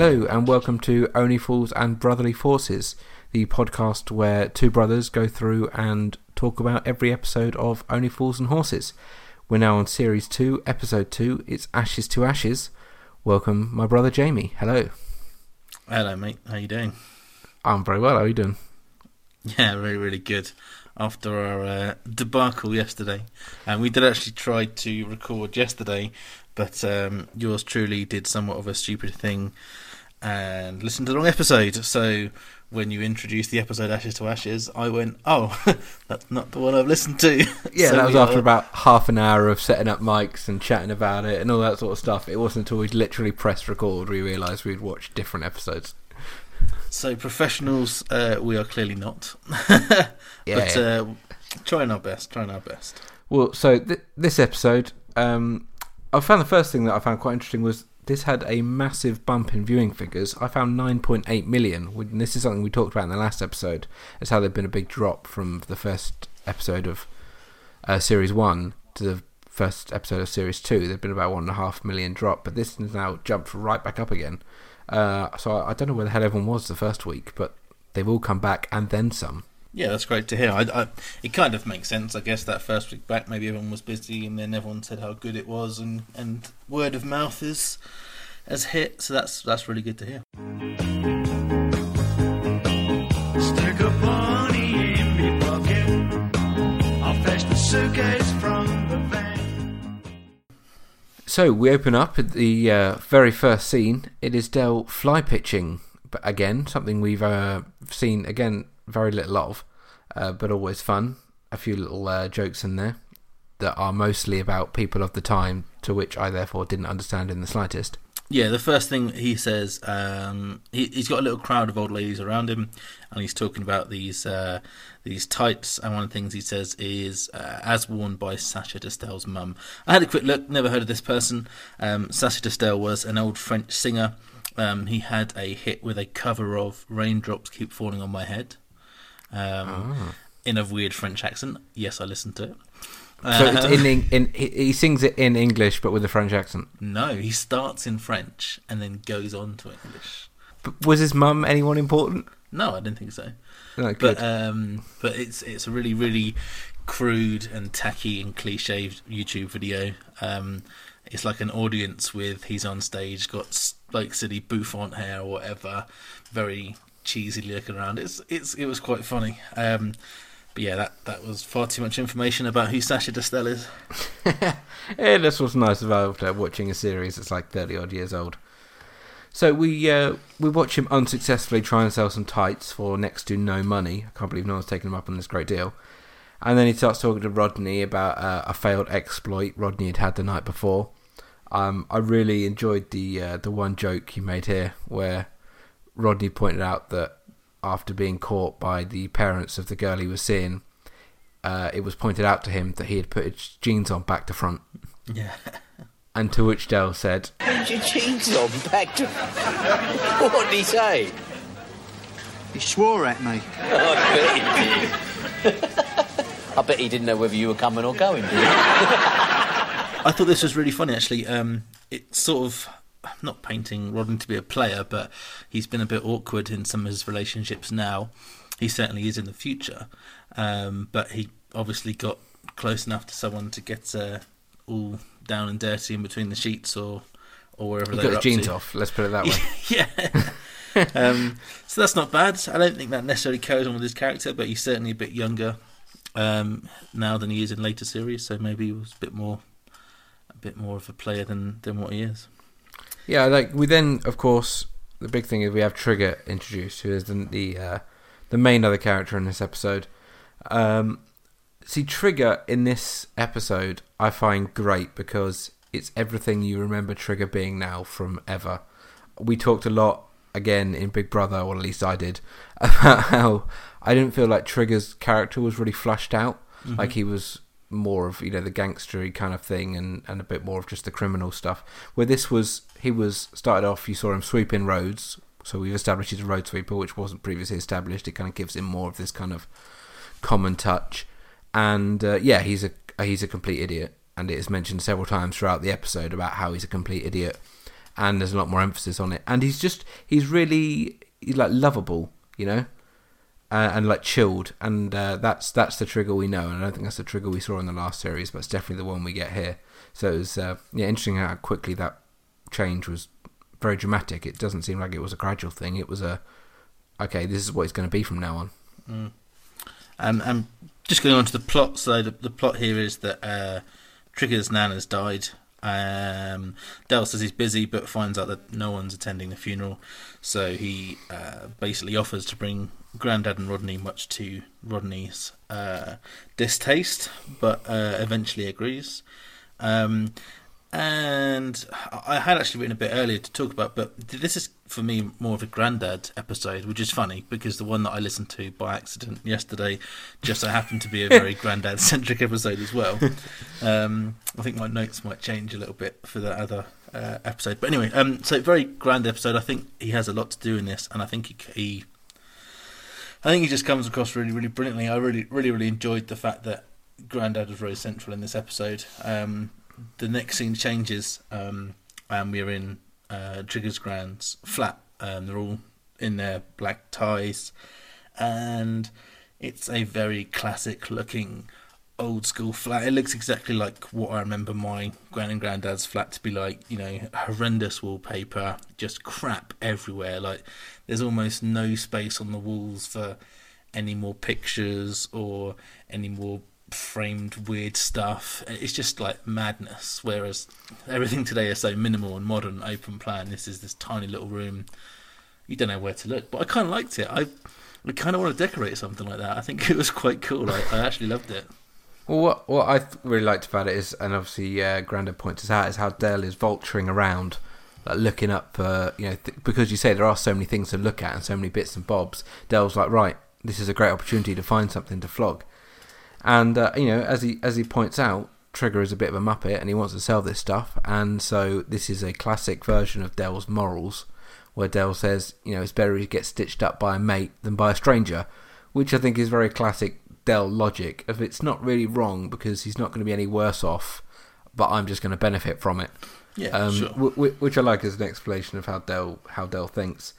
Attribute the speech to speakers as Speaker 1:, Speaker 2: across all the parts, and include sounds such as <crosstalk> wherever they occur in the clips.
Speaker 1: Hello, and welcome to Only Fools and Brotherly Forces, the podcast where two brothers go through and talk about every episode of Only Fools and Horses. We're now on Series 2, Episode 2. It's Ashes to Ashes. Welcome, my brother Jamie. Hello.
Speaker 2: Hello, mate. How you doing?
Speaker 1: I'm very well. How are you doing?
Speaker 2: Yeah, really, really good. After our uh, debacle yesterday, and we did actually try to record yesterday, but um, yours truly did somewhat of a stupid thing and listened to the wrong episode. So when you introduced the episode Ashes to Ashes, I went, "Oh, <laughs> that's not the one I've listened to." <laughs>
Speaker 1: Yeah,
Speaker 2: So
Speaker 1: that was after
Speaker 2: are-
Speaker 1: about half an hour of setting up mics and chatting about it and all that sort of stuff. It wasn't until we'd literally pressed record we realised we'd watched different episodes.
Speaker 2: So professionals, uh, we are clearly not, <laughs>
Speaker 1: Yeah,
Speaker 2: but uh, trying our best. Trying our best.
Speaker 1: Well, so th- this episode, um, I found the first thing that I found quite interesting was this had a massive bump in viewing figures. I found 9.8 million. And this is something we talked about in the last episode. Is how there'd been a big drop from the first episode of uh, series one to the first episode of series two. There'd been about one and a half million drop, but this has now jumped right back up again. Uh, so I, I don't know where the hell everyone was the first week, but they've all come back and then some.
Speaker 2: Yeah, that's great to hear. I, I, it kind of makes sense, I guess. That first week back, maybe everyone was busy, and then everyone said how good it was, and, and word of mouth is has hit. So that's that's really good to hear.
Speaker 3: Stick a bunny in me pocket. I'll fetch the suitcase from the van.
Speaker 1: So we open up at the uh, very first scene. It is Del fly pitching, but again something we've uh, seen again very little of, uh, but always fun. A few little uh, jokes in there that are mostly about people of the time, to which I therefore didn't understand in the slightest.
Speaker 2: Yeah, the first thing he says, um, he, he's got a little crowd of old ladies around him, and he's talking about these uh, these tights. And one of the things he says is, uh, as worn by Sacha Distel's mum. I had a quick look, never heard of this person. Um, Sacha Distel was an old French singer. Um, he had a hit with a cover of "Raindrops Keep Falling on My Head," um, in a weird French accent. Yes, I listened to it.
Speaker 1: So it's
Speaker 2: Um,
Speaker 1: in, in he, he sings it in English, but with a French accent.
Speaker 2: no, he starts in French and then goes on to English.
Speaker 1: But was his mum anyone important?
Speaker 2: No, I didn't think so.
Speaker 1: No.
Speaker 2: But um, but it's it's a really really crude and tacky and cliched YouTube video. Um, it's like an audience with he's on stage, got like silly bouffant hair or whatever, very cheesy looking around. It's it's it was quite funny. Um, but yeah, that that was far too much information about who Sacha Distel is. <laughs>
Speaker 1: Yeah, that's what's nice about uh, watching a series that's like thirty odd years old. So we uh, we watch him unsuccessfully try and sell some tights for next to no money. I can't believe no one's taken him up on this great deal. And then he starts talking to Rodney about uh, a failed exploit Rodney had had the night before. Um, I really enjoyed the uh, the one joke he made here, where Rodney pointed out that after being caught by the parents of the girl he was seeing, uh, it was pointed out to him that he had put his jeans on back to front.
Speaker 2: Yeah.
Speaker 1: And to which Del said,
Speaker 4: Put your jeans on back to. front? <laughs> What did he say?
Speaker 5: He swore at me.
Speaker 4: I bet he did. <laughs> I bet he didn't know whether you were coming or going. <laughs>
Speaker 2: I thought this was really funny actually. Um, it's sort of not painting Rodden to be a player, but he's been a bit awkward in some of his relationships now. He certainly is in the future, um, but he obviously got close enough to someone to get uh, all down and dirty in between the sheets or or wherever
Speaker 1: he
Speaker 2: they
Speaker 1: got his jeans
Speaker 2: to.
Speaker 1: off, let's put it that way. <laughs>
Speaker 2: yeah. um, so that's not bad. I don't think that necessarily carries on with his character, but he's certainly a bit younger um, now than he is in later series. So maybe he was a bit more, bit more of a player than than what he is.
Speaker 1: yeah, like we then, of course, the big thing is we have Trigger introduced, who is the the, uh, the main other character in this episode. Um, see, Trigger in this episode, I find great because it's everything you remember Trigger being now from ever. We talked a lot again in Big Brother, or at least I did, <laughs> about how I didn't feel like Trigger's character was really flushed out. Like he was more of you know the gangstery kind of thing, and and a bit more of just the criminal stuff. Where this was, he was started off. You saw him sweeping roads, so we've established he's a road sweeper, which wasn't previously established. It kind of gives him more of this kind of common touch. And uh, yeah, he's a he's a complete idiot, and it is mentioned several times throughout the episode about how he's a complete idiot. and there's a lot more emphasis on it. And he's just he's really he's like lovable, you know, uh, and like chilled, and uh, that's that's the trigger we know. And I don't think that's the trigger we saw in the last series, but it's definitely the one we get here. So it was uh, yeah interesting how quickly that change was very dramatic. It doesn't seem like it was a gradual thing. It was a okay, this is what it's going to be from now on.
Speaker 2: Um, and just going on to the plot, so the, the plot here is that uh, Trigger's nan has died. Um, Del says he's busy, but finds out that no one's attending the funeral. So he uh, basically offers to bring Grandad and Rodney, much to Rodney's uh, distaste, but uh, eventually agrees. Um, and I had actually written a bit earlier to talk about, but this is for me more of a granddad episode, which is funny because the one that I listened to by accident yesterday just so happened to be a very <laughs> granddad centric episode as well. Um, I think my notes might change a little bit for that other uh, episode, but anyway, um, so very grand episode. I think he has a lot to do in this, and I think he, he I think he just comes across really, really brilliantly. I really, really, really enjoyed the fact that Grandad was very central in this episode. Um, the next scene changes, um, and we're in uh, Trigger's Grand's flat. Um, they're all in their black ties, and it's a very classic looking old school flat. It looks exactly like what I remember my grand and granddad's flat to be like. You know, horrendous wallpaper, just crap everywhere. Like there's almost no space on the walls for any more pictures or any more framed weird stuff. It's just like madness. Whereas everything today is so minimal and modern, open plan. This is this tiny little room. You don't know where to look, but I kind of liked it. I, I kind of want to decorate something like that. I think <laughs> it was quite cool. I, I actually loved it.
Speaker 1: Well, what what I really liked about it is, and obviously uh, points this out, is how Del is vulturing around, like looking up, uh, you know, th- because you say there are so many things to look at and so many bits and bobs. Del's like, right, this is a great opportunity to find something to flog, and uh, you know, as he as he points out, Trigger is a bit of a muppet and he wants to sell this stuff, and so this is a classic version of Del's morals, where Del says, you know, it's better he gets stitched up by a mate than by a stranger, which I think is very classic Del logic If it's not really wrong because he's not going to be any worse off, but I'm just going to benefit from it.
Speaker 2: Yeah,
Speaker 1: um,
Speaker 2: sure.
Speaker 1: w- w- which I like as an explanation of how Del how Del thinks.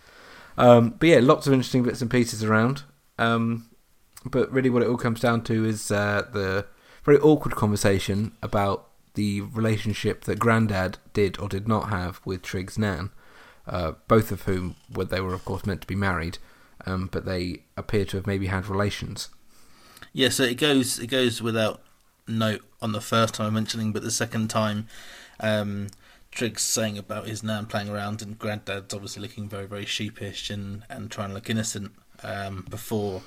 Speaker 1: Um, but yeah, lots of interesting bits and pieces around. Um, but really, what it all comes down to is uh, the very awkward conversation about the relationship that Grandad did or did not have with Trig's nan. Uh, both of whom, well, they were of course meant to be married, um, but they appear to have maybe had relations.
Speaker 2: Yeah, so it goes it goes without note on the first time I'm mentioning, but the second time, um, Trig's saying about his nan playing around, and Granddad's obviously looking very very sheepish and and trying to look innocent. Um, before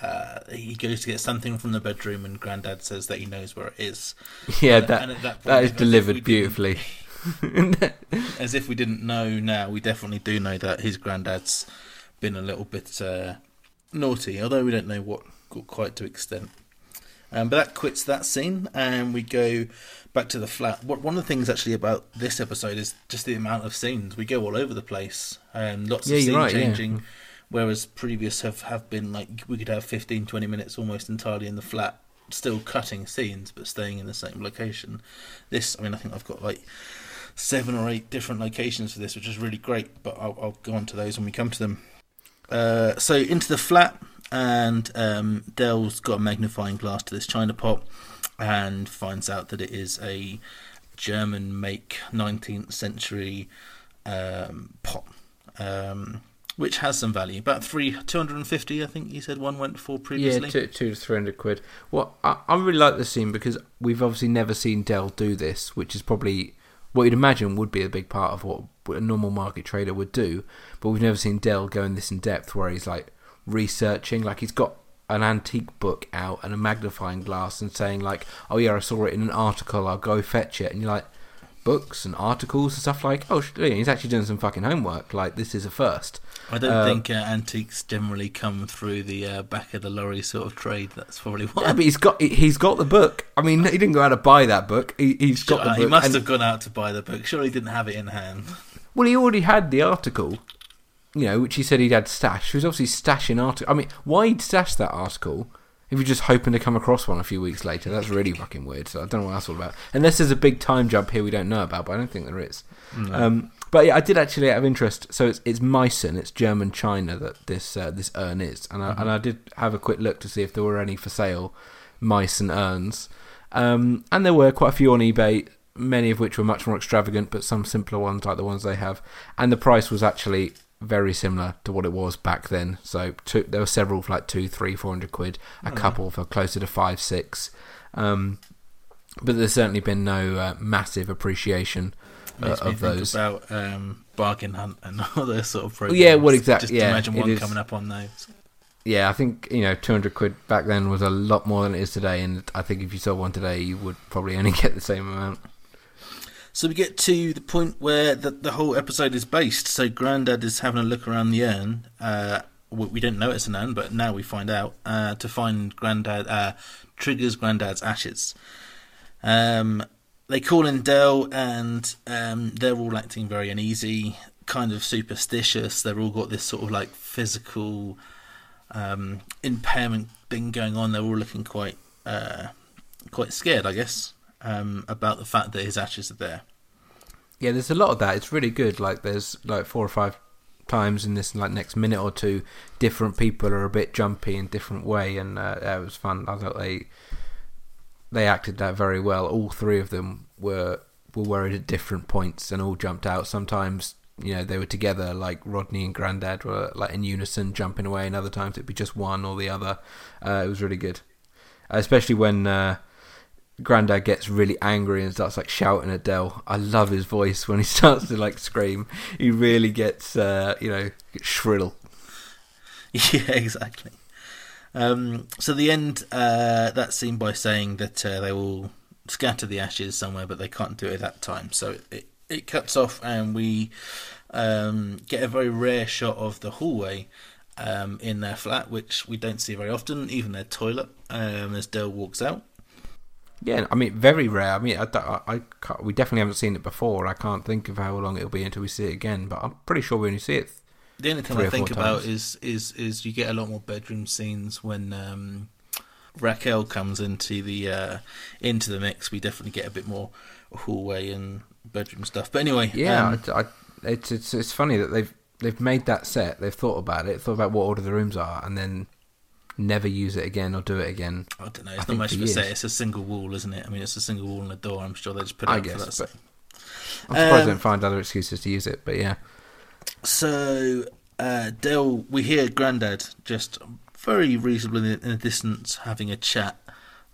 Speaker 2: uh, he goes to get something from the bedroom, and Granddad says that he knows where it is. <laughs>
Speaker 1: Yeah,
Speaker 2: And-
Speaker 1: that
Speaker 2: and at that
Speaker 1: that is
Speaker 2: as if we
Speaker 1: delivered beautifully. <laughs> <laughs>
Speaker 2: As if we didn't know now, we definitely do know that his granddad's been a little bit uh, naughty, although we don't know what quite to extent. Um, but that quits that scene, and we go back to the flat. What one of the things actually about this episode is just the amount of scenes. We go all over the place, and lots
Speaker 1: Yeah,
Speaker 2: of scene
Speaker 1: right, yeah.
Speaker 2: Whereas previous have, have been like we could have 15, 20 minutes almost entirely in the flat, still cutting scenes but staying in the same location. This, I mean, I think I've got like seven or eight different locations for this, which is really great. But I'll, I'll go on to those when we come to them. Uh, so into the flat, and um, Del's got a magnifying glass to this china pot, and finds out that it is a German make 19th century um, pot, um, which has some value. About three, 250, I think you said one went for
Speaker 1: Yeah,
Speaker 2: previously.
Speaker 1: two, two to three hundred quid. Well, I, I really like this scene because we've obviously never seen Del do this, which is probably what you'd imagine would be a big part of what a normal market trader would do. But we've never seen Del go in this in depth, where he's like researching, like he's got an antique book out and a magnifying glass, and saying like, "Oh yeah, I saw it in an article. I'll go fetch it." And you're like, books and articles and stuff like, "Oh, he's actually doing some fucking homework. Like this is a first.
Speaker 2: I don't
Speaker 1: Uh,
Speaker 2: think uh, antiques generally come through the uh, back of the lorry sort of trade. That's probably why.
Speaker 1: Yeah, but he's got he- he's got the book. I mean, he didn't go out to buy that book. He, he's got the book.
Speaker 2: he must
Speaker 1: and-
Speaker 2: have gone out to buy the book. Surely he didn't have it in hand.
Speaker 1: Well, he already had the article, you know, which he said he'd had stashed. He was obviously stashing article. I mean, why he'd stash that article if you're just hoping to come across one a few weeks later, that's really fucking weird. So I don't know what that's all about. Unless there's a big time jump here we don't know about, but I don't think there is. Um, but yeah, I did actually out of interest. So it's it's Meissen, it's German China that this uh, this urn is, and I, and I did have a quick look to see if there were any for sale Meissen urns, um, and there were quite a few on eBay. Many of which were much more extravagant, but some simpler ones like the ones they have, and the price was actually very similar to what it was back then. So two, there were several for like two, three, four hundred quid. A couple for closer to five, six. Um, but there's certainly been no uh, massive appreciation uh, of those.
Speaker 2: about um, bargain hunt and <laughs> all those sort of programs.
Speaker 1: yeah, well, exactly.
Speaker 2: Just
Speaker 1: yeah,
Speaker 2: imagine one
Speaker 1: is.
Speaker 2: coming up on those.
Speaker 1: Yeah, I think you know, two hundred quid back then was a lot more than it is today, and I think if you saw one today, you would probably only <laughs> get the same amount.
Speaker 2: So we get to the point where the, the whole episode is based. So Grandad is having a look around the urn. Uh, we didn't know it's an urn, but now we find out uh, to find Grandad uh, triggers Grandad's ashes. Um, they call in Del, and um, they're all acting very uneasy, kind of superstitious. They've all got this sort of like physical um, impairment thing going on. They're all looking quite uh, quite scared, I guess, um, about the fact that his ashes are there.
Speaker 1: Yeah, there's a lot of that. It's really good. Like there's like four or five times in this like next minute or two, different people are a bit jumpy in different way, and uh, it was fun. I thought they they acted that very well. All three of them were were worried at different points and all jumped out. Sometimes you know they were together, like Rodney and Grandad were like in unison jumping away, and other times it'd be just one or the other. Uh, it was really good, especially when. Uh, Grandad gets really angry and starts like shouting at Del. I love his voice when he <laughs> starts to like scream. He really gets, uh, you know, gets shrill.
Speaker 2: Yeah, <laughs> exactly. Um, so the end uh, that scene by saying that uh, they will scatter the ashes somewhere, but they can't do it at that time. So it it cuts off, and we um, get a very rare shot of the hallway um, in their flat, which we don't see very often. Even their toilet, um, as Del walks out.
Speaker 1: Yeah, I mean, very rare. I mean, I, I, I we definitely haven't seen it before. I can't think of how long it'll be until we see it again, but I'm pretty sure we only see it.
Speaker 2: The only thing I think about
Speaker 1: times.
Speaker 2: is is is you get a lot more bedroom scenes when um, Raquel comes into the uh, into the mix. We definitely get a bit more hallway and bedroom stuff. But anyway,
Speaker 1: Yeah,
Speaker 2: um,
Speaker 1: I, I, it's, it's it's funny that they've they've made that set. They've thought about it, thought about what order the rooms are, and then never use it again or do it again.
Speaker 2: I don't know.
Speaker 1: I
Speaker 2: It's not much
Speaker 1: for
Speaker 2: a It's a single wall, isn't it? I mean, it's a single wall and a door. I'm sure they just put it
Speaker 1: I
Speaker 2: up for
Speaker 1: guess, but. I'm surprised
Speaker 2: Um,
Speaker 1: they don't find other excuses to use it. But yeah,
Speaker 2: So, uh, Del, we hear Grandad just very reasonably in the distance having a chat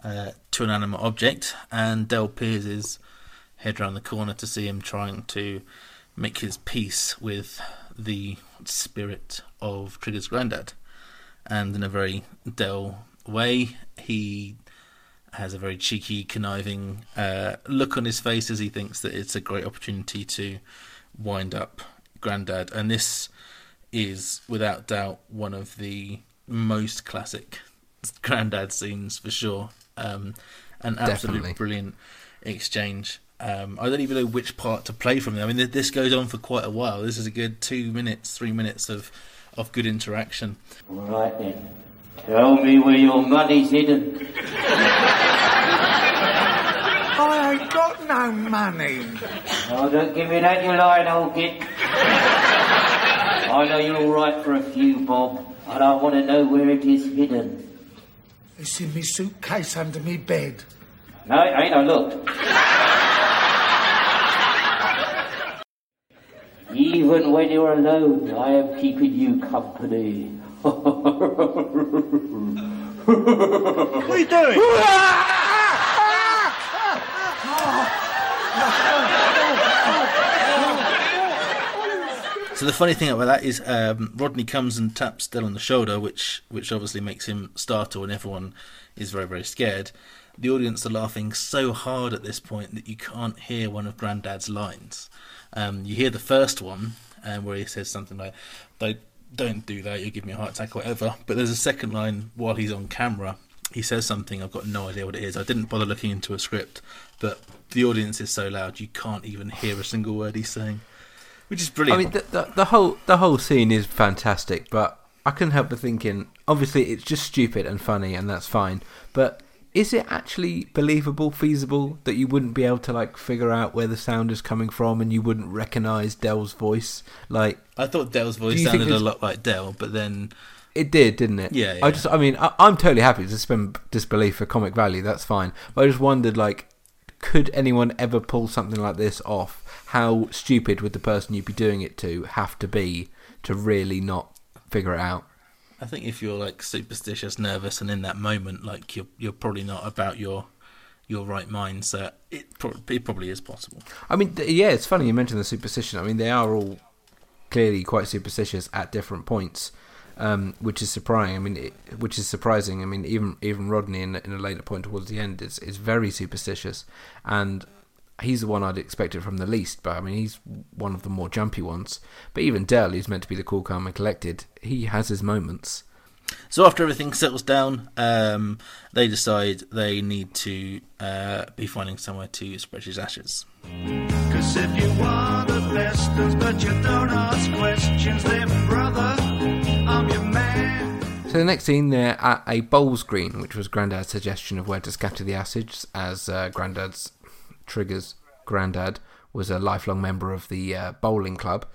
Speaker 2: uh, to an animate object, and Del peers his head round the corner to see him trying to make his peace with the spirit of Trigger's Grandad. And in a very Del way, he has a very cheeky, conniving uh, look on his face as he thinks that it's a great opportunity to wind up Grandad. And this is, without doubt, one of the most classic Grandad scenes for sure. Um, an absolute
Speaker 1: Definitely.
Speaker 2: brilliant exchange. Um, I don't even know which part to play from there. I mean, this goes on for quite a while. This is a good two minutes, three minutes of, of good interaction.
Speaker 6: All right then. Tell me where your money's hidden.
Speaker 7: I ain't got no money.
Speaker 6: Oh, don't give me that, you lying old git. I know you're all right for a few, Bob, and I want to know where it is hidden.
Speaker 7: It's in me suitcase under me bed.
Speaker 6: No, it ain't. I looked. Even when you're alone, I am keeping you company.
Speaker 7: What are you doing?
Speaker 2: So the funny thing about that is um, Rodney comes and taps Del on the shoulder, which which obviously makes him startle, and everyone is very very scared. The audience are laughing so hard at this point that you can't hear one of Grandad's lines. Um, you hear the first one, um, where he says something like, "Don't don't do that, you'll give me a heart attack, or whatever." But there's a second line while he's on camera. He says something. I've got no idea what it is. I didn't bother looking into a script, but the audience is so loud you can't even hear a single word he's saying, which is brilliant.
Speaker 1: I mean the, the the whole the whole scene is fantastic, but I couldn't help but thinking, obviously it's just stupid and funny, and that's fine. But is it actually believable, feasible that you wouldn't be able to like figure out where the sound is coming from, and you wouldn't recognise Del's voice? Like
Speaker 2: I thought
Speaker 1: Del's
Speaker 2: voice sounded a lot like Del, but then
Speaker 1: it did, didn't it?
Speaker 2: Yeah,
Speaker 1: I just, I mean, I, I'm totally happy to suspend disbelief for comic value. That's fine. But I just wondered, like, could anyone ever pull something like this off? How stupid would the person you'd be doing it to have to be to really not figure it out?
Speaker 2: I think if you're like superstitious, nervous, and in that moment, like you're you're probably not about your your right mind. So it, pro- it probably is possible.
Speaker 1: I mean, th- yeah, it's funny you mentioned the superstition. I mean, they are all clearly quite superstitious at different points, um, which is surprising. I mean, it, which is surprising. I mean, even even Rodney in, in a later point towards the end is is very superstitious, and he's the one I'd expected from the least. But I mean, he's one of the more jumpy ones. But even Del, who's meant to be the cool, calm, and collected, he has his moments.
Speaker 2: So after everything settles down, um, they decide they need to uh, be finding somewhere to spread his ashes.
Speaker 3: Cause if you want the best but you don't ask questions, then brother, I'm your man.
Speaker 1: So the next scene, they're at a bowls green, which was Grandad's suggestion of where to scatter the acids, as uh, Grandad's Trigger's granddad was a lifelong member of the uh, bowling club.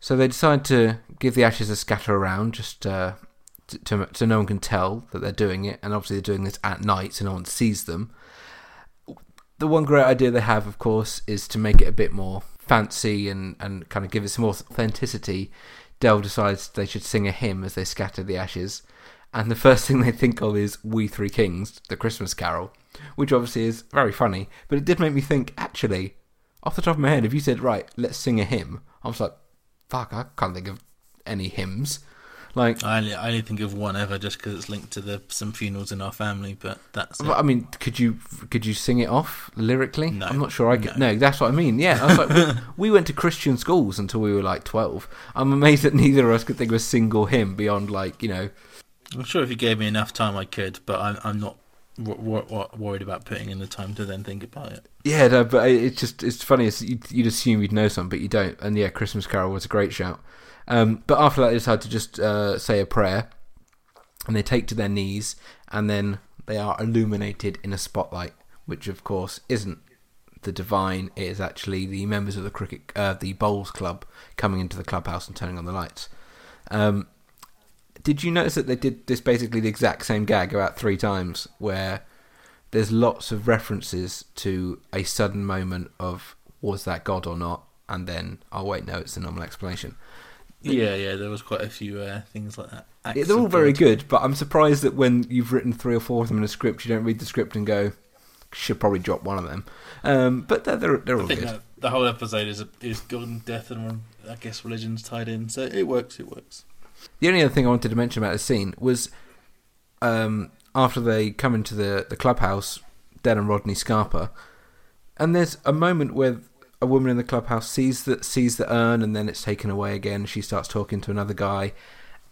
Speaker 1: So they decide to give the ashes a scatter around, just uh, t- to, so no one can tell that they're doing it, and obviously they're doing this at night, so no one sees them. The one great idea they have, of course, is to make it a bit more fancy and, and kind of give it some authenticity. Del decides they should sing a hymn as they scatter the ashes, and the first thing they think of is "We Three Kings," the Christmas Carol, which obviously is very funny. But it did make me think, actually, off the top of my head, if you said, "Right, let's sing a hymn," I was like, "Fuck, I can't think of any hymns." Like,
Speaker 2: I only, I only think of one ever just because it's linked to the some funerals in our family, but that's.
Speaker 1: But, I mean, could you could you sing it off lyrically?
Speaker 2: No.
Speaker 1: I'm not sure I could.
Speaker 2: No.
Speaker 1: No, that's what I mean. Yeah, I was like, <laughs> we went to Christian schools until we were like 12. I'm amazed that neither of us could think of a single hymn beyond like you know.
Speaker 2: I'm sure if you gave me enough time, I could, but I'm, I'm not worried about putting in the time to then think about it.
Speaker 1: Yeah, no, but it's just it's funny. It's, you'd, you'd assume you'd know some, but you don't. And yeah, Christmas Carol was a great shout. Um, but after that, they decide to just uh, say a prayer, and they take to their knees, and then they are illuminated in a spotlight, which of course isn't the divine. It is actually the members of the cricket, uh, the bowls club, coming into the clubhouse and turning on the lights. Um, did you notice that they did this basically the exact same gag about three times, where there's lots of references to a sudden moment of was that God or not, and then oh wait no, it's the normal explanation.
Speaker 2: Yeah, yeah, there was quite a few uh, things like that.
Speaker 1: Yeah, they're all very good, but I'm surprised that when you've written three or four of them in a script, you don't read the script and go, should probably drop one of them. Um, but they're they're, they're all good.
Speaker 2: the whole episode is is God and death and I guess religion's tied in, so it works. It works.
Speaker 1: The only other thing I wanted to mention about the scene was um, after they come into the, the clubhouse, Dan and Rodney Scarpa, and there's a moment where a woman in the clubhouse sees the sees the urn and then it's taken away again. She starts talking to another guy,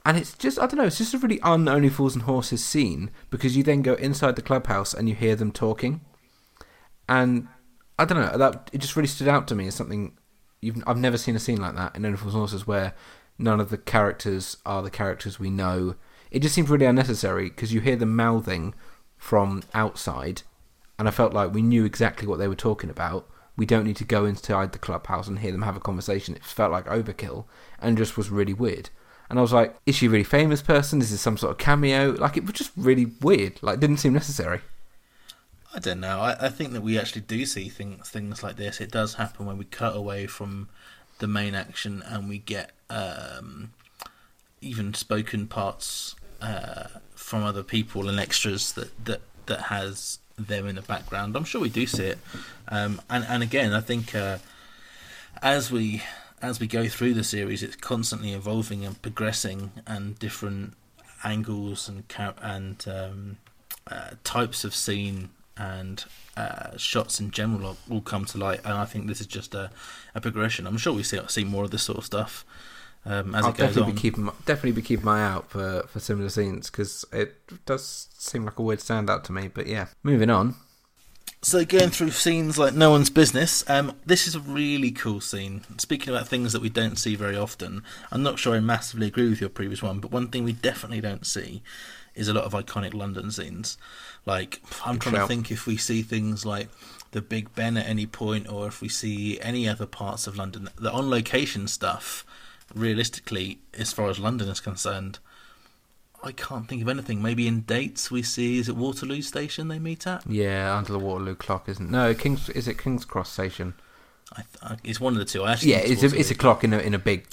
Speaker 1: and it's just I don't know. It's just a really un Only Fools and Horses scene because you then go inside the clubhouse and you hear them talking, and I don't know that it just really stood out to me as something you've, I've never seen a scene like that in Only Fools and Horses where none of the characters are the characters we know. It just seemed really unnecessary because you hear them mouthing from outside, and I felt like we knew exactly what they were talking about. We don't need to go inside the clubhouse and hear them have a conversation. It felt like overkill and just was really weird. And I was like, is she a really famous person? Is this some sort of cameo? Like, it was just really weird. Like, didn't seem necessary.
Speaker 2: I don't know. I, I think that we actually do see things things like this. It does happen when we cut away from the main action and we get um, even spoken parts uh, from other people and extras that, that that has them in the background. I'm sure we do see it. Um, and and again, I think uh, as we as we go through the series, it's constantly evolving and progressing, and different angles and and um, uh, types of scene and uh, shots in general all come to light. And I think this is just a, a progression. I'm sure we see see more of this sort of stuff um, as
Speaker 1: I'll
Speaker 2: it goes
Speaker 1: definitely
Speaker 2: on.
Speaker 1: be keeping definitely be keeping my eye out for, for similar scenes because it does seem like a weird standout to me. But yeah, moving on.
Speaker 2: So going through scenes like no one's business, um, this is a really cool scene. Speaking about things that we don't see very often, I'm not sure I massively agree with your previous one, but one thing we definitely don't see is a lot of iconic London scenes. Like I'm trying to think if we see things like the Big Ben at any point, or if we see any other parts of London. The on location stuff, realistically, as far as London is concerned, I can't think of anything. Maybe in dates we see is it Waterloo Station they meet at?
Speaker 1: Yeah, under the Waterloo clock, isn't? No, Kings is it King's Cross Station?
Speaker 2: I th- it's one of the two. I actually
Speaker 1: Yeah,
Speaker 2: think
Speaker 1: it's a, it's a clock in a in a big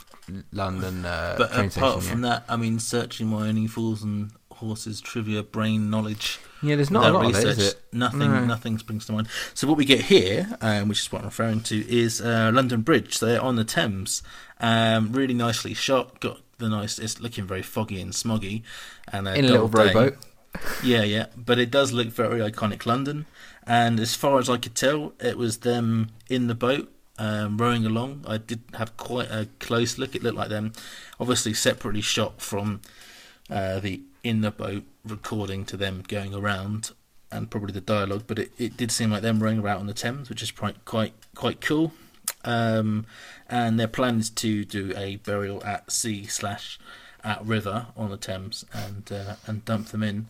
Speaker 1: London uh,
Speaker 2: But
Speaker 1: train
Speaker 2: apart
Speaker 1: station.
Speaker 2: from
Speaker 1: yeah.
Speaker 2: that, I mean, searching my only fools and horses trivia brain knowledge.
Speaker 1: yeah, there's not a lot of it, is it?
Speaker 2: Nothing,
Speaker 1: No.
Speaker 2: nothing springs to mind. So what we get here, um, which is what I'm referring to, is uh, London Bridge. So they're on the Thames, um, really nicely shot. Got the nice. It's looking very foggy and smoggy, and
Speaker 1: In a little
Speaker 2: day.
Speaker 1: rowboat.
Speaker 2: Yeah, yeah, but it does look very iconic London. And as far as I could tell, it was them in the boat um, rowing along. I did have quite a close look. It looked like them, obviously separately shot from uh, the in the boat recording to them going around, and probably the dialogue. But it, it did seem like them rowing about on the Thames, which is quite quite quite cool. Um, and their plan is to do a burial at sea slash at river on the Thames and uh, and dump them in.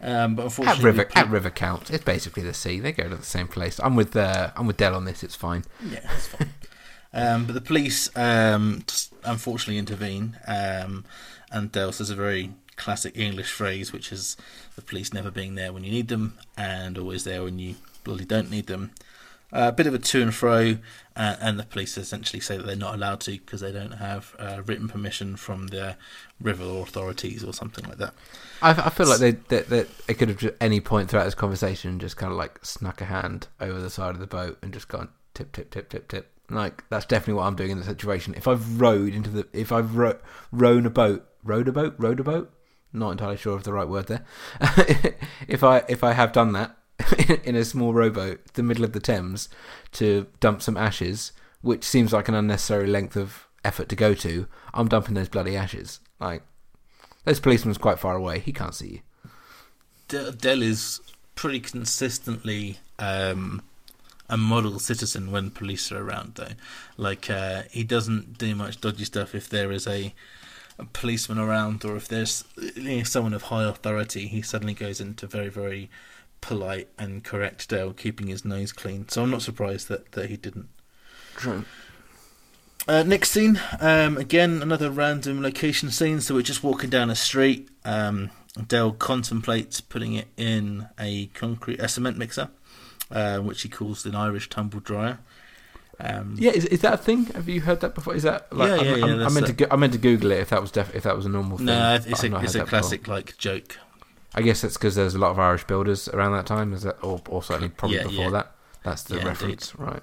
Speaker 2: Um, but
Speaker 1: At
Speaker 2: unfortunately,
Speaker 1: river,
Speaker 2: the pl-
Speaker 1: at river count. It's basically the sea. They go to the same place. I'm with uh, I'm with Del on this. It's fine.
Speaker 2: Yeah, that's fine. <laughs> um, but the police, um, unfortunately, intervene, um, and Del says a very classic English phrase, which is the police never being there when you need them, and always there when you bloody don't need them. A bit of a to and fro, uh, and the police essentially say that they're not allowed to because they don't have uh, written permission from the river authorities or something like that.
Speaker 1: I, I feel like they that it could have just, any point throughout this conversation just kind of like snuck a hand over the side of the boat and just gone tip tip tip tip tip. Like that's definitely what I'm doing in the situation. If I've rowed into the if I've ro- rown a boat, rowed a boat, rowed a boat. Not entirely sure of the right word there. <laughs> if I if I have done that <laughs> in a small rowboat, the middle of the Thames, to dump some ashes, which seems like an unnecessary length of effort to go to, I'm dumping those bloody ashes. Like this policeman's quite far away. He can't see you.
Speaker 2: De- Del is pretty consistently um, a model citizen when police are around, though. Like, uh, he doesn't do much dodgy stuff if there is a, a policeman around or if there's you know, someone of high authority. He suddenly goes into very, very polite and correct Del, keeping his nose clean. So I'm not surprised that, that he didn't.
Speaker 1: True.
Speaker 2: Uh, next scene, um, again another random location scene. So we're just walking down a street. Um, Del contemplates putting it in a concrete, a cement mixer, uh, which he calls an Irish tumble dryer. Um,
Speaker 1: Yeah, is, is that a thing? Have you heard that before? Is that like
Speaker 2: Yeah,
Speaker 1: I'm-
Speaker 2: yeah,
Speaker 1: I'm,
Speaker 2: yeah,
Speaker 1: I meant to go, I meant to Google it if that was def- if that was a normal thing.
Speaker 2: no, it's a it's a
Speaker 1: that before.
Speaker 2: classic like joke.
Speaker 1: I guess that's because there's a lot of Irish builders around that time. Is that or, or certainly probably before that? That's the reference, right?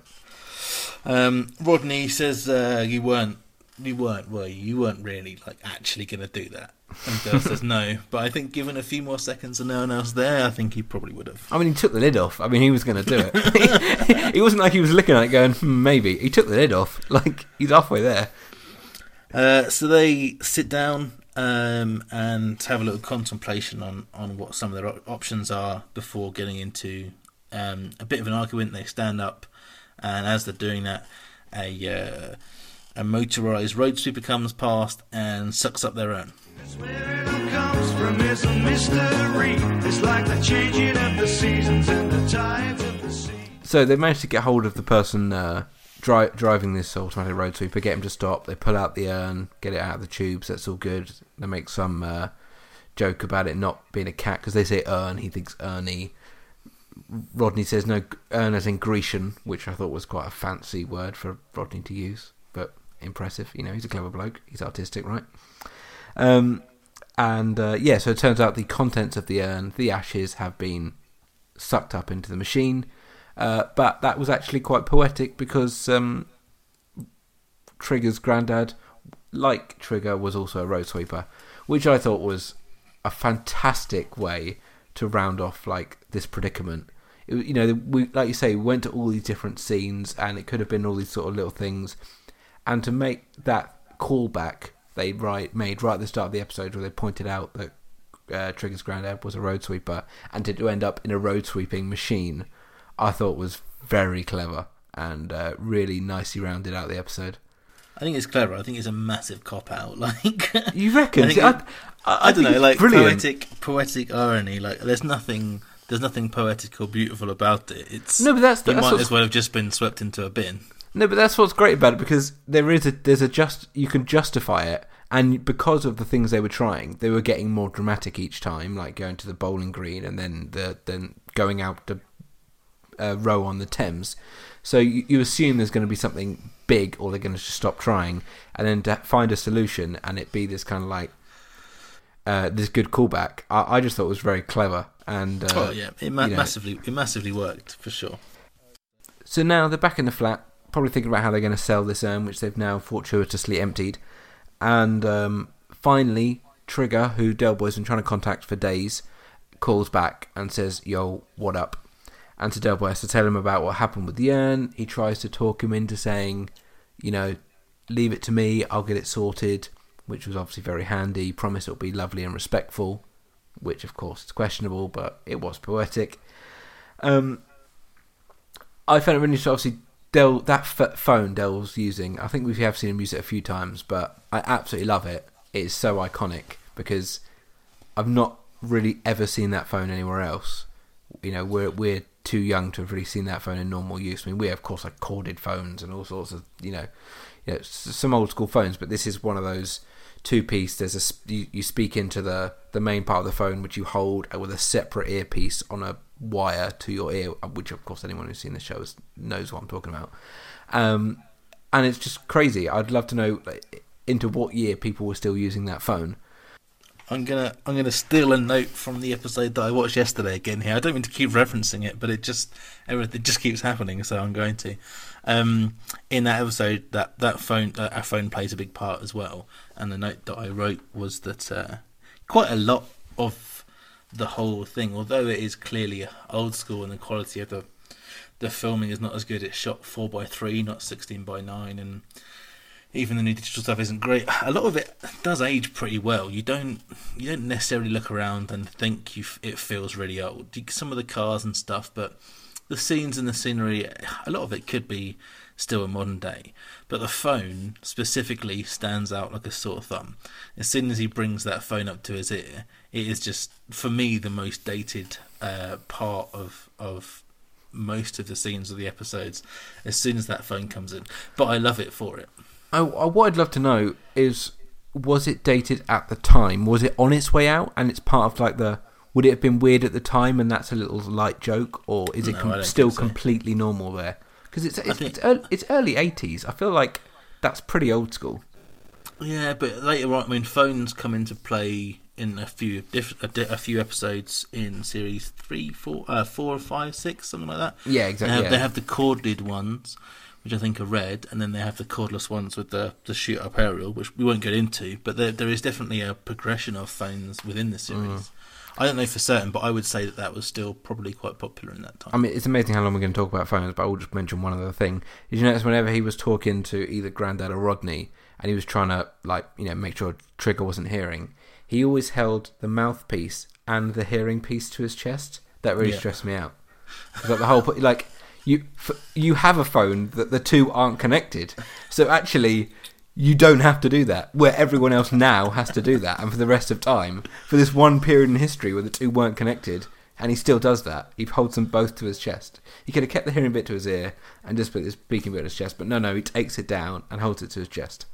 Speaker 2: Um, Rodney says uh, you weren't, you weren't, were you? You weren't really like actually going to do that. And Del says no, but I think given a few more seconds and no one else there, I think he probably would have.
Speaker 1: I mean, he took the lid off. I mean, he was going to do it. <laughs> it wasn't like he was looking at it going, hmm, maybe. He took the lid off. Like he's halfway there.
Speaker 2: Uh, so they sit down um, and have a little contemplation on, on what some of their op- options are before getting into um, a bit of an argument. They stand up, and as they're doing that, a uh, a motorised road sweeper comes past and sucks up their own.
Speaker 3: Where it all comes from is a mystery. It's like the changing of the seasons and the tides of the sea.
Speaker 1: So they managed to get hold of the person uh, dri- driving this automatic road sweeper, get him to stop. They pull out the urn, get it out of the tubes. That's all good. They make some uh, joke about it not being a cat because they say urn. He thinks Ernie. Rodney says no urn as in Grecian, which I thought was quite a fancy word for Rodney to use, but impressive. You know, he's a clever bloke. He's artistic, right? Um, and uh, yeah, so it turns out the contents of the urn, the ashes, have been sucked up into the machine. Uh, but that was actually quite poetic because um, Trigger's granddad, like Trigger, was also a road sweeper, which I thought was a fantastic way to round off like this predicament. It, you know, we like you say, we went to all these different scenes, and it could have been all these sort of little things, and to make that callback they right made right at the start of the episode where they pointed out that uh, Trigger's granddad was a road sweeper, and to end up in a road sweeping machine. I thought was very clever and uh, really nicely rounded out the episode.
Speaker 2: I think it's clever. I think it's a massive cop out. <laughs> Like
Speaker 1: You reckon?
Speaker 2: I, it- I, I
Speaker 1: I
Speaker 2: don't know, like
Speaker 1: brilliant.
Speaker 2: poetic, poetic irony. Like there's nothing, there's nothing poetic or beautiful about it. It's
Speaker 1: No, but that's-
Speaker 2: you
Speaker 1: that's
Speaker 2: might as well have just been swept into a bin.
Speaker 1: No, but that's what's great about it because there is a there's a just you can justify it, and because of the things they were trying, they were getting more dramatic each time, like going to the bowling green and then the then going out to uh, row on the Thames. So you, you assume there's going to be something big, or they're going to just stop trying, and then to find a solution and it be this kind of like uh, this good callback. I, I just thought it was very clever, and uh,
Speaker 2: oh yeah, it ma-
Speaker 1: you know,
Speaker 2: massively, it massively worked for sure.
Speaker 1: So now they're back in the flat, probably thinking about how they're going to sell this urn, which they've now fortuitously emptied. And um, finally, Trigger, who Del Boy's been trying to contact for days, calls back and says, Yo, what up? And so Delboy has to tell him about what happened with the urn. He tries to talk him into saying, You know, leave it to me, I'll get it sorted, which was obviously very handy. Promise it'll be lovely and respectful, which of course is questionable, but it was poetic. Um, I found it really interesting. Obviously, Del that f- phone Del's using. I think we have seen him use it a few times, but I absolutely love it. It is so iconic because I've not really ever seen that phone anywhere else. You know, we're we're too young to have really seen that phone in normal use. I mean, we of course like corded phones and all sorts of you know, you know, some old school phones, but this is one of those two piece. There's a you, you speak into the the main part of the phone, which you hold with a separate earpiece on a wire to your ear, which of course anyone who's seen the show knows what I'm talking about. Um, and it's just crazy. I'd love to know into what year people were still using that phone.
Speaker 2: I'm gonna I'm gonna steal a note from the episode that I watched yesterday again here. I don't mean to keep referencing it, but it just everything just keeps happening, so I'm going to. Um, in that episode, that that phone uh, our phone plays a big part as well. And the note that I wrote was that uh, quite a lot of the whole thing, although it is clearly old school and the quality of the the filming is not as good. It's shot four by three, not sixteen by nine, and even the new digital stuff isn't great. A lot of it does age pretty well. You don't you don't necessarily look around and think you it feels really old. Some of the cars and stuff, but the scenes and the scenery, a lot of it could be still a modern day. But the phone specifically stands out like a sore thumb. As soon as he brings that phone up to his ear, it is just for me the most dated uh, part of of most of the scenes of the episodes. As soon as that phone comes in, but I love it for it.
Speaker 1: I, I, what I'd love to know is was it dated at the time? Was it on its way out and it's part of like the. Would it have been weird at the time and that's a little light joke, or is it
Speaker 2: No,
Speaker 1: com- still
Speaker 2: so.
Speaker 1: completely normal there? Because it's it's,
Speaker 2: think-
Speaker 1: it's, early, it's early eighties. I feel like that's pretty old school.
Speaker 2: Yeah, but later on, I mean, phones come into play in a few diff- a, di- a few episodes in series three, four, uh, four or five, six, something like that.
Speaker 1: Yeah,
Speaker 2: They
Speaker 1: exactly.
Speaker 2: have,
Speaker 1: yeah.
Speaker 2: they have the corded ones, which I think are red, and then they have the cordless ones with the the shoot up aerial, which we won't get into. But there there is definitely a progression of phones within the series.
Speaker 1: Mm.
Speaker 2: I don't know for certain, but I would say that that was still probably quite popular in that time.
Speaker 1: I mean, it's amazing how long we're going to talk about phones, but I'll just mention one other thing. Did you notice whenever he was talking to either Grandad or Rodney, and he was trying to like you know make sure Trigger wasn't hearing, he always held the mouthpiece and the hearing piece to his chest. That really
Speaker 2: Yeah.
Speaker 1: stressed me out. like the whole like you f- you have a phone that the two aren't connected, so actually. You don't have to do that, where everyone else now has to do that, and for the rest of time, for this one period in history where the two weren't connected, and he still does that. He holds them both to his chest. He could have kept the hearing bit to his ear and just put the speaking bit to his chest, but no, no, he takes it down and holds it to his chest.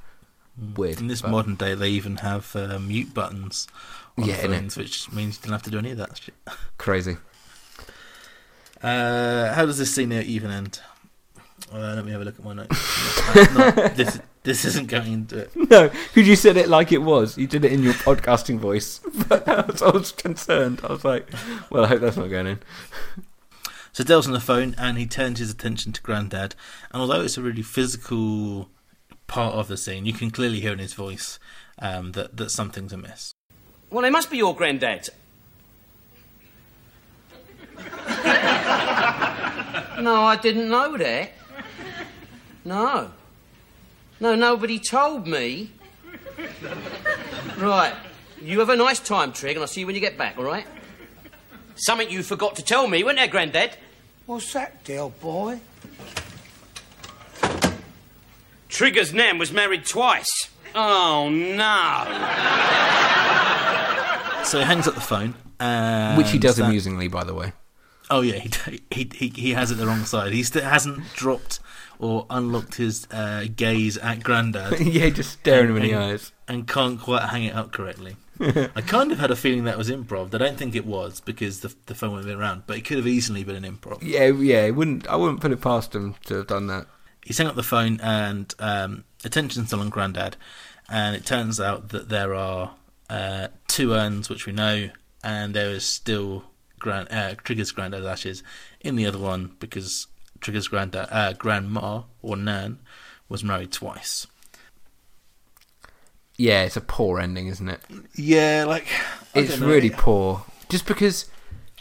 Speaker 1: Weird.
Speaker 2: in this
Speaker 1: but-
Speaker 2: modern day, they even have uh, mute buttons on
Speaker 1: Yeah, innit?
Speaker 2: phones, which means you don't have to do any of that shit. <laughs>
Speaker 1: crazy.
Speaker 2: Uh, how does this scene even end? Uh, let me have a look at my notes. <laughs> No, this this isn't going into it.
Speaker 1: No, because you said it like it was. You did it in your podcasting voice. <laughs> But I was, I was concerned. I was like, well, I hope that's not going in.
Speaker 2: So Del's on the phone and he turns his attention to Grandad. And although it's a really physical part of the scene, you can clearly hear in his voice um, that that something's amiss.
Speaker 8: Well, they must be your granddad. <laughs> no, I didn't know that. No. No, nobody told me. Right. You have a nice time, Trig, and I'll see you when you get back, all right? Something you forgot to tell me, wasn't there, Grandad?
Speaker 7: What's that, dear boy?
Speaker 8: Trigger's nan was married twice. Oh, no.
Speaker 2: So he hangs up the phone. And
Speaker 1: Which he does
Speaker 2: that-
Speaker 1: amusingly, by the way.
Speaker 2: Oh yeah, he, he he he has it the wrong side. He still hasn't dropped or unlocked his uh, gaze at Grandad. <laughs>
Speaker 1: yeah, just staring him in the
Speaker 2: and-
Speaker 1: eyes.
Speaker 2: and can't quite hang it up correctly. <laughs> I kind of had a feeling that was improv. I don't think it was because the the phone went around, but it could have easily been an improv.
Speaker 1: Yeah, yeah. It wouldn't. I wouldn't put it past him to have done that.
Speaker 2: He's hung up the phone and um, attention's still on Grandad, and it turns out that there are uh, two urns which we know, and there is still Grand uh, Trigger's Grandad's ashes in the other one because Trigger's Grandad uh, Grandma or Nan was married twice.
Speaker 1: Yeah, it's a poor ending, isn't it?
Speaker 2: Yeah, like I
Speaker 1: It's really poor. Just because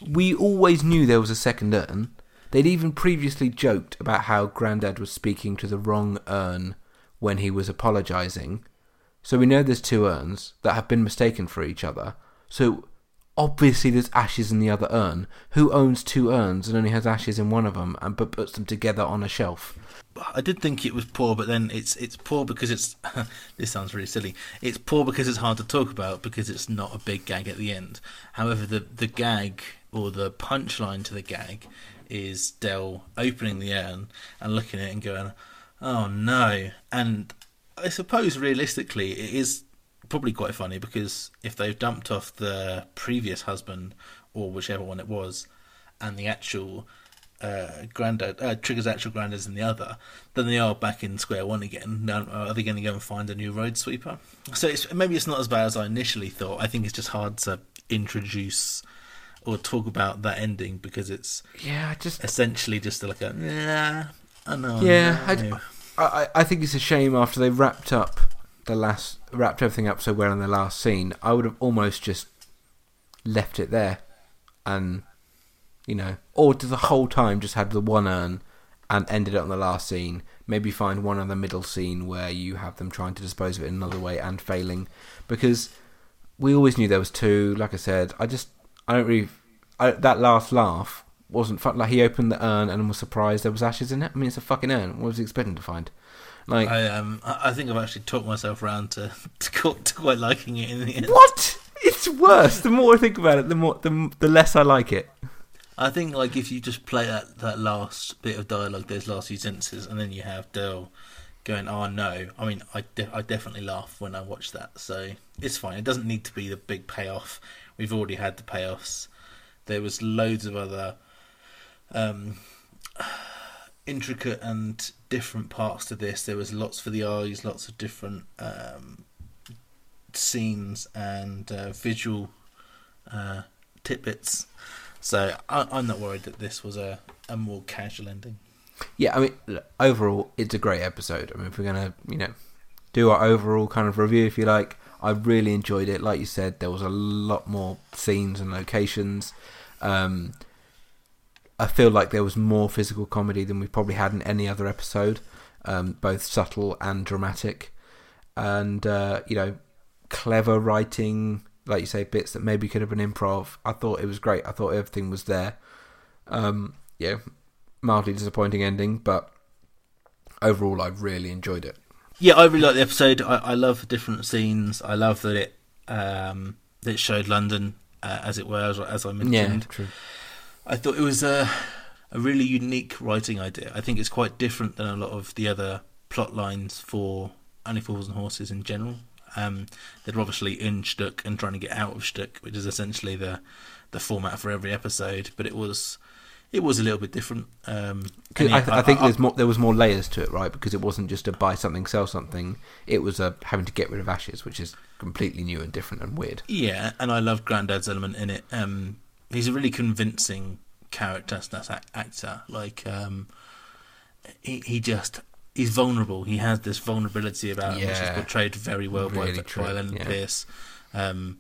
Speaker 1: we always knew there was a second urn. They'd even previously joked about how Grandad was speaking to the wrong urn when he was apologising. So we know there's two urns that have been mistaken for each other. So obviously there's ashes in the other urn. Who owns two urns and only has ashes in one of them and but puts them together on a shelf?
Speaker 2: I did think it was poor, but then it's it's poor because it's <laughs> this sounds really silly. It's poor because it's hard to talk about because it's not a big gag at the end. However, the the gag or the punchline to the gag is Del opening the urn and looking at it and going, "Oh no!" And I suppose realistically, it is probably quite funny because if they've dumped off the previous husband or whichever one it was, and the actual uh, granddad, uh, Trigger's actual granddad's in the other, then they are back in square one again. Now, are they going to go and find a new road sweeper? So it's, maybe it's not as bad as I initially thought. I think it's just hard to introduce or talk about that ending because it's
Speaker 1: Yeah, just
Speaker 2: essentially just like a yeah, I know.
Speaker 1: Yeah, I,
Speaker 2: no."
Speaker 1: I, I- I think it's a shame after they wrapped up the last wrapped everything up so well in the last scene. I would have almost just left it there, and you know, or the whole time just had the one urn and ended it on the last scene. Maybe find one other middle scene where you have them trying to dispose of it in another way and failing, because we always knew there was two. Like I said, I just I don't really I, that last laugh wasn't fun. Like he opened the urn and was surprised there was ashes in it. I mean, it's a fucking urn. What was he expecting to find? Like
Speaker 2: I um I think I've actually talked myself around to to, quite- to quite liking it in the end.
Speaker 1: what? It's worse. The more I think about it, the more the the less I like it.
Speaker 2: I think like if you just play that, that last bit of dialogue, those last few sentences, and then you have Del going, "Oh no!" I mean, I de- I definitely laugh when I watch that, so it's fine. It doesn't need to be the big payoff. We've already had the payoffs. There was loads of other um, intricate and different parts to this. There was lots for the eyes, lots of different um, scenes and uh, visual uh, tidbits. So I, I'm not worried that this was a, a more casual ending.
Speaker 1: Yeah, I mean, look, overall, it's a great episode. I mean, if we're gonna, you know, do our overall kind of review, if you like, I really enjoyed it. Like you said, there was a lot more scenes and locations. Um, I feel like there was more physical comedy than we probably had in any other episode, um, both subtle and dramatic, and uh, you know, clever writing. Like you say, bits that maybe could have been improv. I thought it was great. I thought everything was there. Um, yeah, mildly disappointing ending, but overall, I really enjoyed it.
Speaker 2: Yeah, I really like the episode. I, I love the different scenes. I love that it um, that it showed London uh, as it were, as, as I mentioned.
Speaker 1: true.
Speaker 2: I thought it was a a really unique writing idea. I think it's quite different than a lot of the other plot lines for Only Fools and Horses in general. Um, they're obviously in Stuck and trying to get out of Stuck, which is essentially the the format for every episode. But it was it was a little bit different. Um,
Speaker 1: I,
Speaker 2: yeah,
Speaker 1: I think there's more. There was more layers to it, right? Because it wasn't just a buy something, sell something. It was a having to get rid of ashes, which is completely new and different and weird.
Speaker 2: Yeah, and I love Grandad's element in it. Um, he's a really convincing character, that's actor. Like, um, he he just he's vulnerable. He has this vulnerability about him, which is portrayed very well
Speaker 1: Really
Speaker 2: by, by Ellen
Speaker 1: yeah.
Speaker 2: Pearce. Um,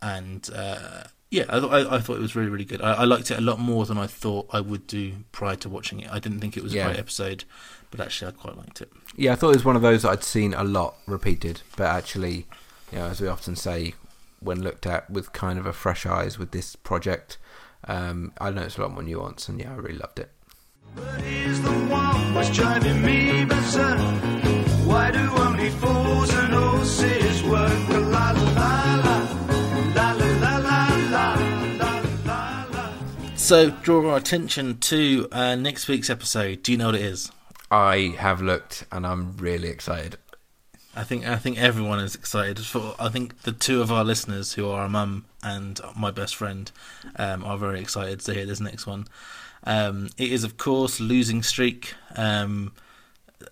Speaker 2: and uh, yeah, I, thought- I, I thought it was really really good. I, I liked it a lot more than I thought I would do prior to watching it. I didn't think it was
Speaker 1: Yeah.
Speaker 2: a great episode, but actually I quite liked it.
Speaker 1: Yeah, I thought it was one of those I'd seen a lot repeated, but actually, you know, as we often say, when looked at with kind of a fresh eyes with this project, um, I noticed a lot more nuance, and yeah, I really loved it.
Speaker 3: But he's the one was driving me berserk. Why do only fools and horses work?
Speaker 2: So, draw our attention to uh, next week's episode. Do you know what it is?
Speaker 1: I have looked and I'm really excited.
Speaker 2: I think I think everyone is excited. For I think the two of our listeners, who are a mum and my best friend, um, are very excited to hear this next one. Um, it is, of course, losing streak. Um,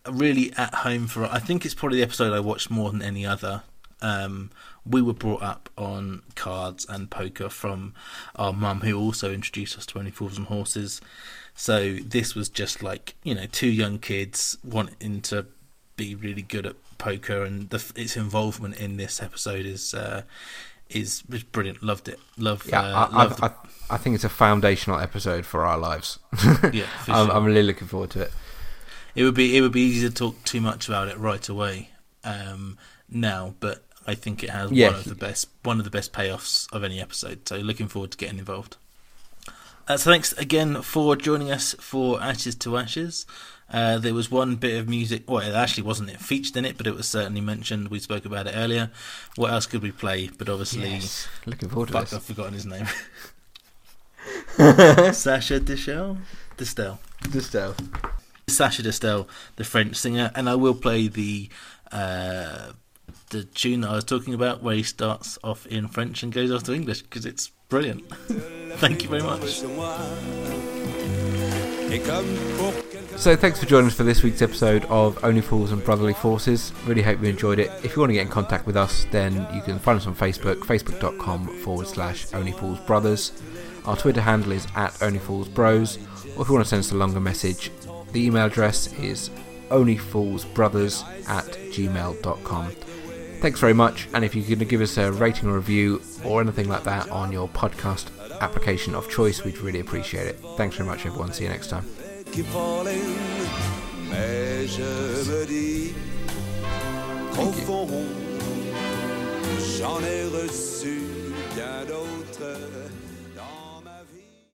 Speaker 2: really at home for. I think it's probably the episode I watched more than any other. Um, we were brought up on cards and poker from our mum, who also introduced us to Only Fools and Horses. So this was just like you know two young kids wanting to be really good at poker, and the, its involvement in this episode is uh, is brilliant. Loved it. Love.
Speaker 1: Yeah,
Speaker 2: uh,
Speaker 1: I,
Speaker 2: loved
Speaker 1: I, I, I think it's a foundational episode for our lives. <laughs>
Speaker 2: Yeah, for
Speaker 1: I'm,
Speaker 2: sure.
Speaker 1: I'm really looking forward to it.
Speaker 2: It would be it would be easy to talk too much about it right away um, now, but I think it has
Speaker 1: Yeah.
Speaker 2: one of the best one of the best payoffs of any episode. So looking forward to getting involved. Uh, so thanks again for joining us for Ashes to Ashes. Uh, there was one bit of music. Well, it actually wasn't it featured in it, but it was certainly mentioned. We spoke about it earlier. What else could we play? But obviously,
Speaker 1: Yes, looking forward to
Speaker 2: fuck,
Speaker 1: this.
Speaker 2: I've forgotten his name. <laughs> Sacha Distel. Distel.
Speaker 1: Distel.
Speaker 2: Sacha Distel, the French singer, and I will play the uh, the tune I was talking about, where he starts off in French and goes off to English, because it's brilliant. <laughs> Thank you very much.
Speaker 1: So thanks for joining us for this week's episode of Only Fools and Brotherly Forces. Really hope you enjoyed it. If you want to get in contact with us, then you can find us on Facebook, facebook.com forward slash Only Fools Brothers. Our Twitter handle is at Only Fools Bros. Or if you want to send us a longer message, the email address is onlyfoolsbrothers at gmail.com. Thanks very much, and if you could give us a rating or review or anything like that on your podcast application of choice, we'd really appreciate it. Thanks very much, everyone. See you next time.
Speaker 9: qui falling, mais je me dis qu'au fond, j'en ai reçu.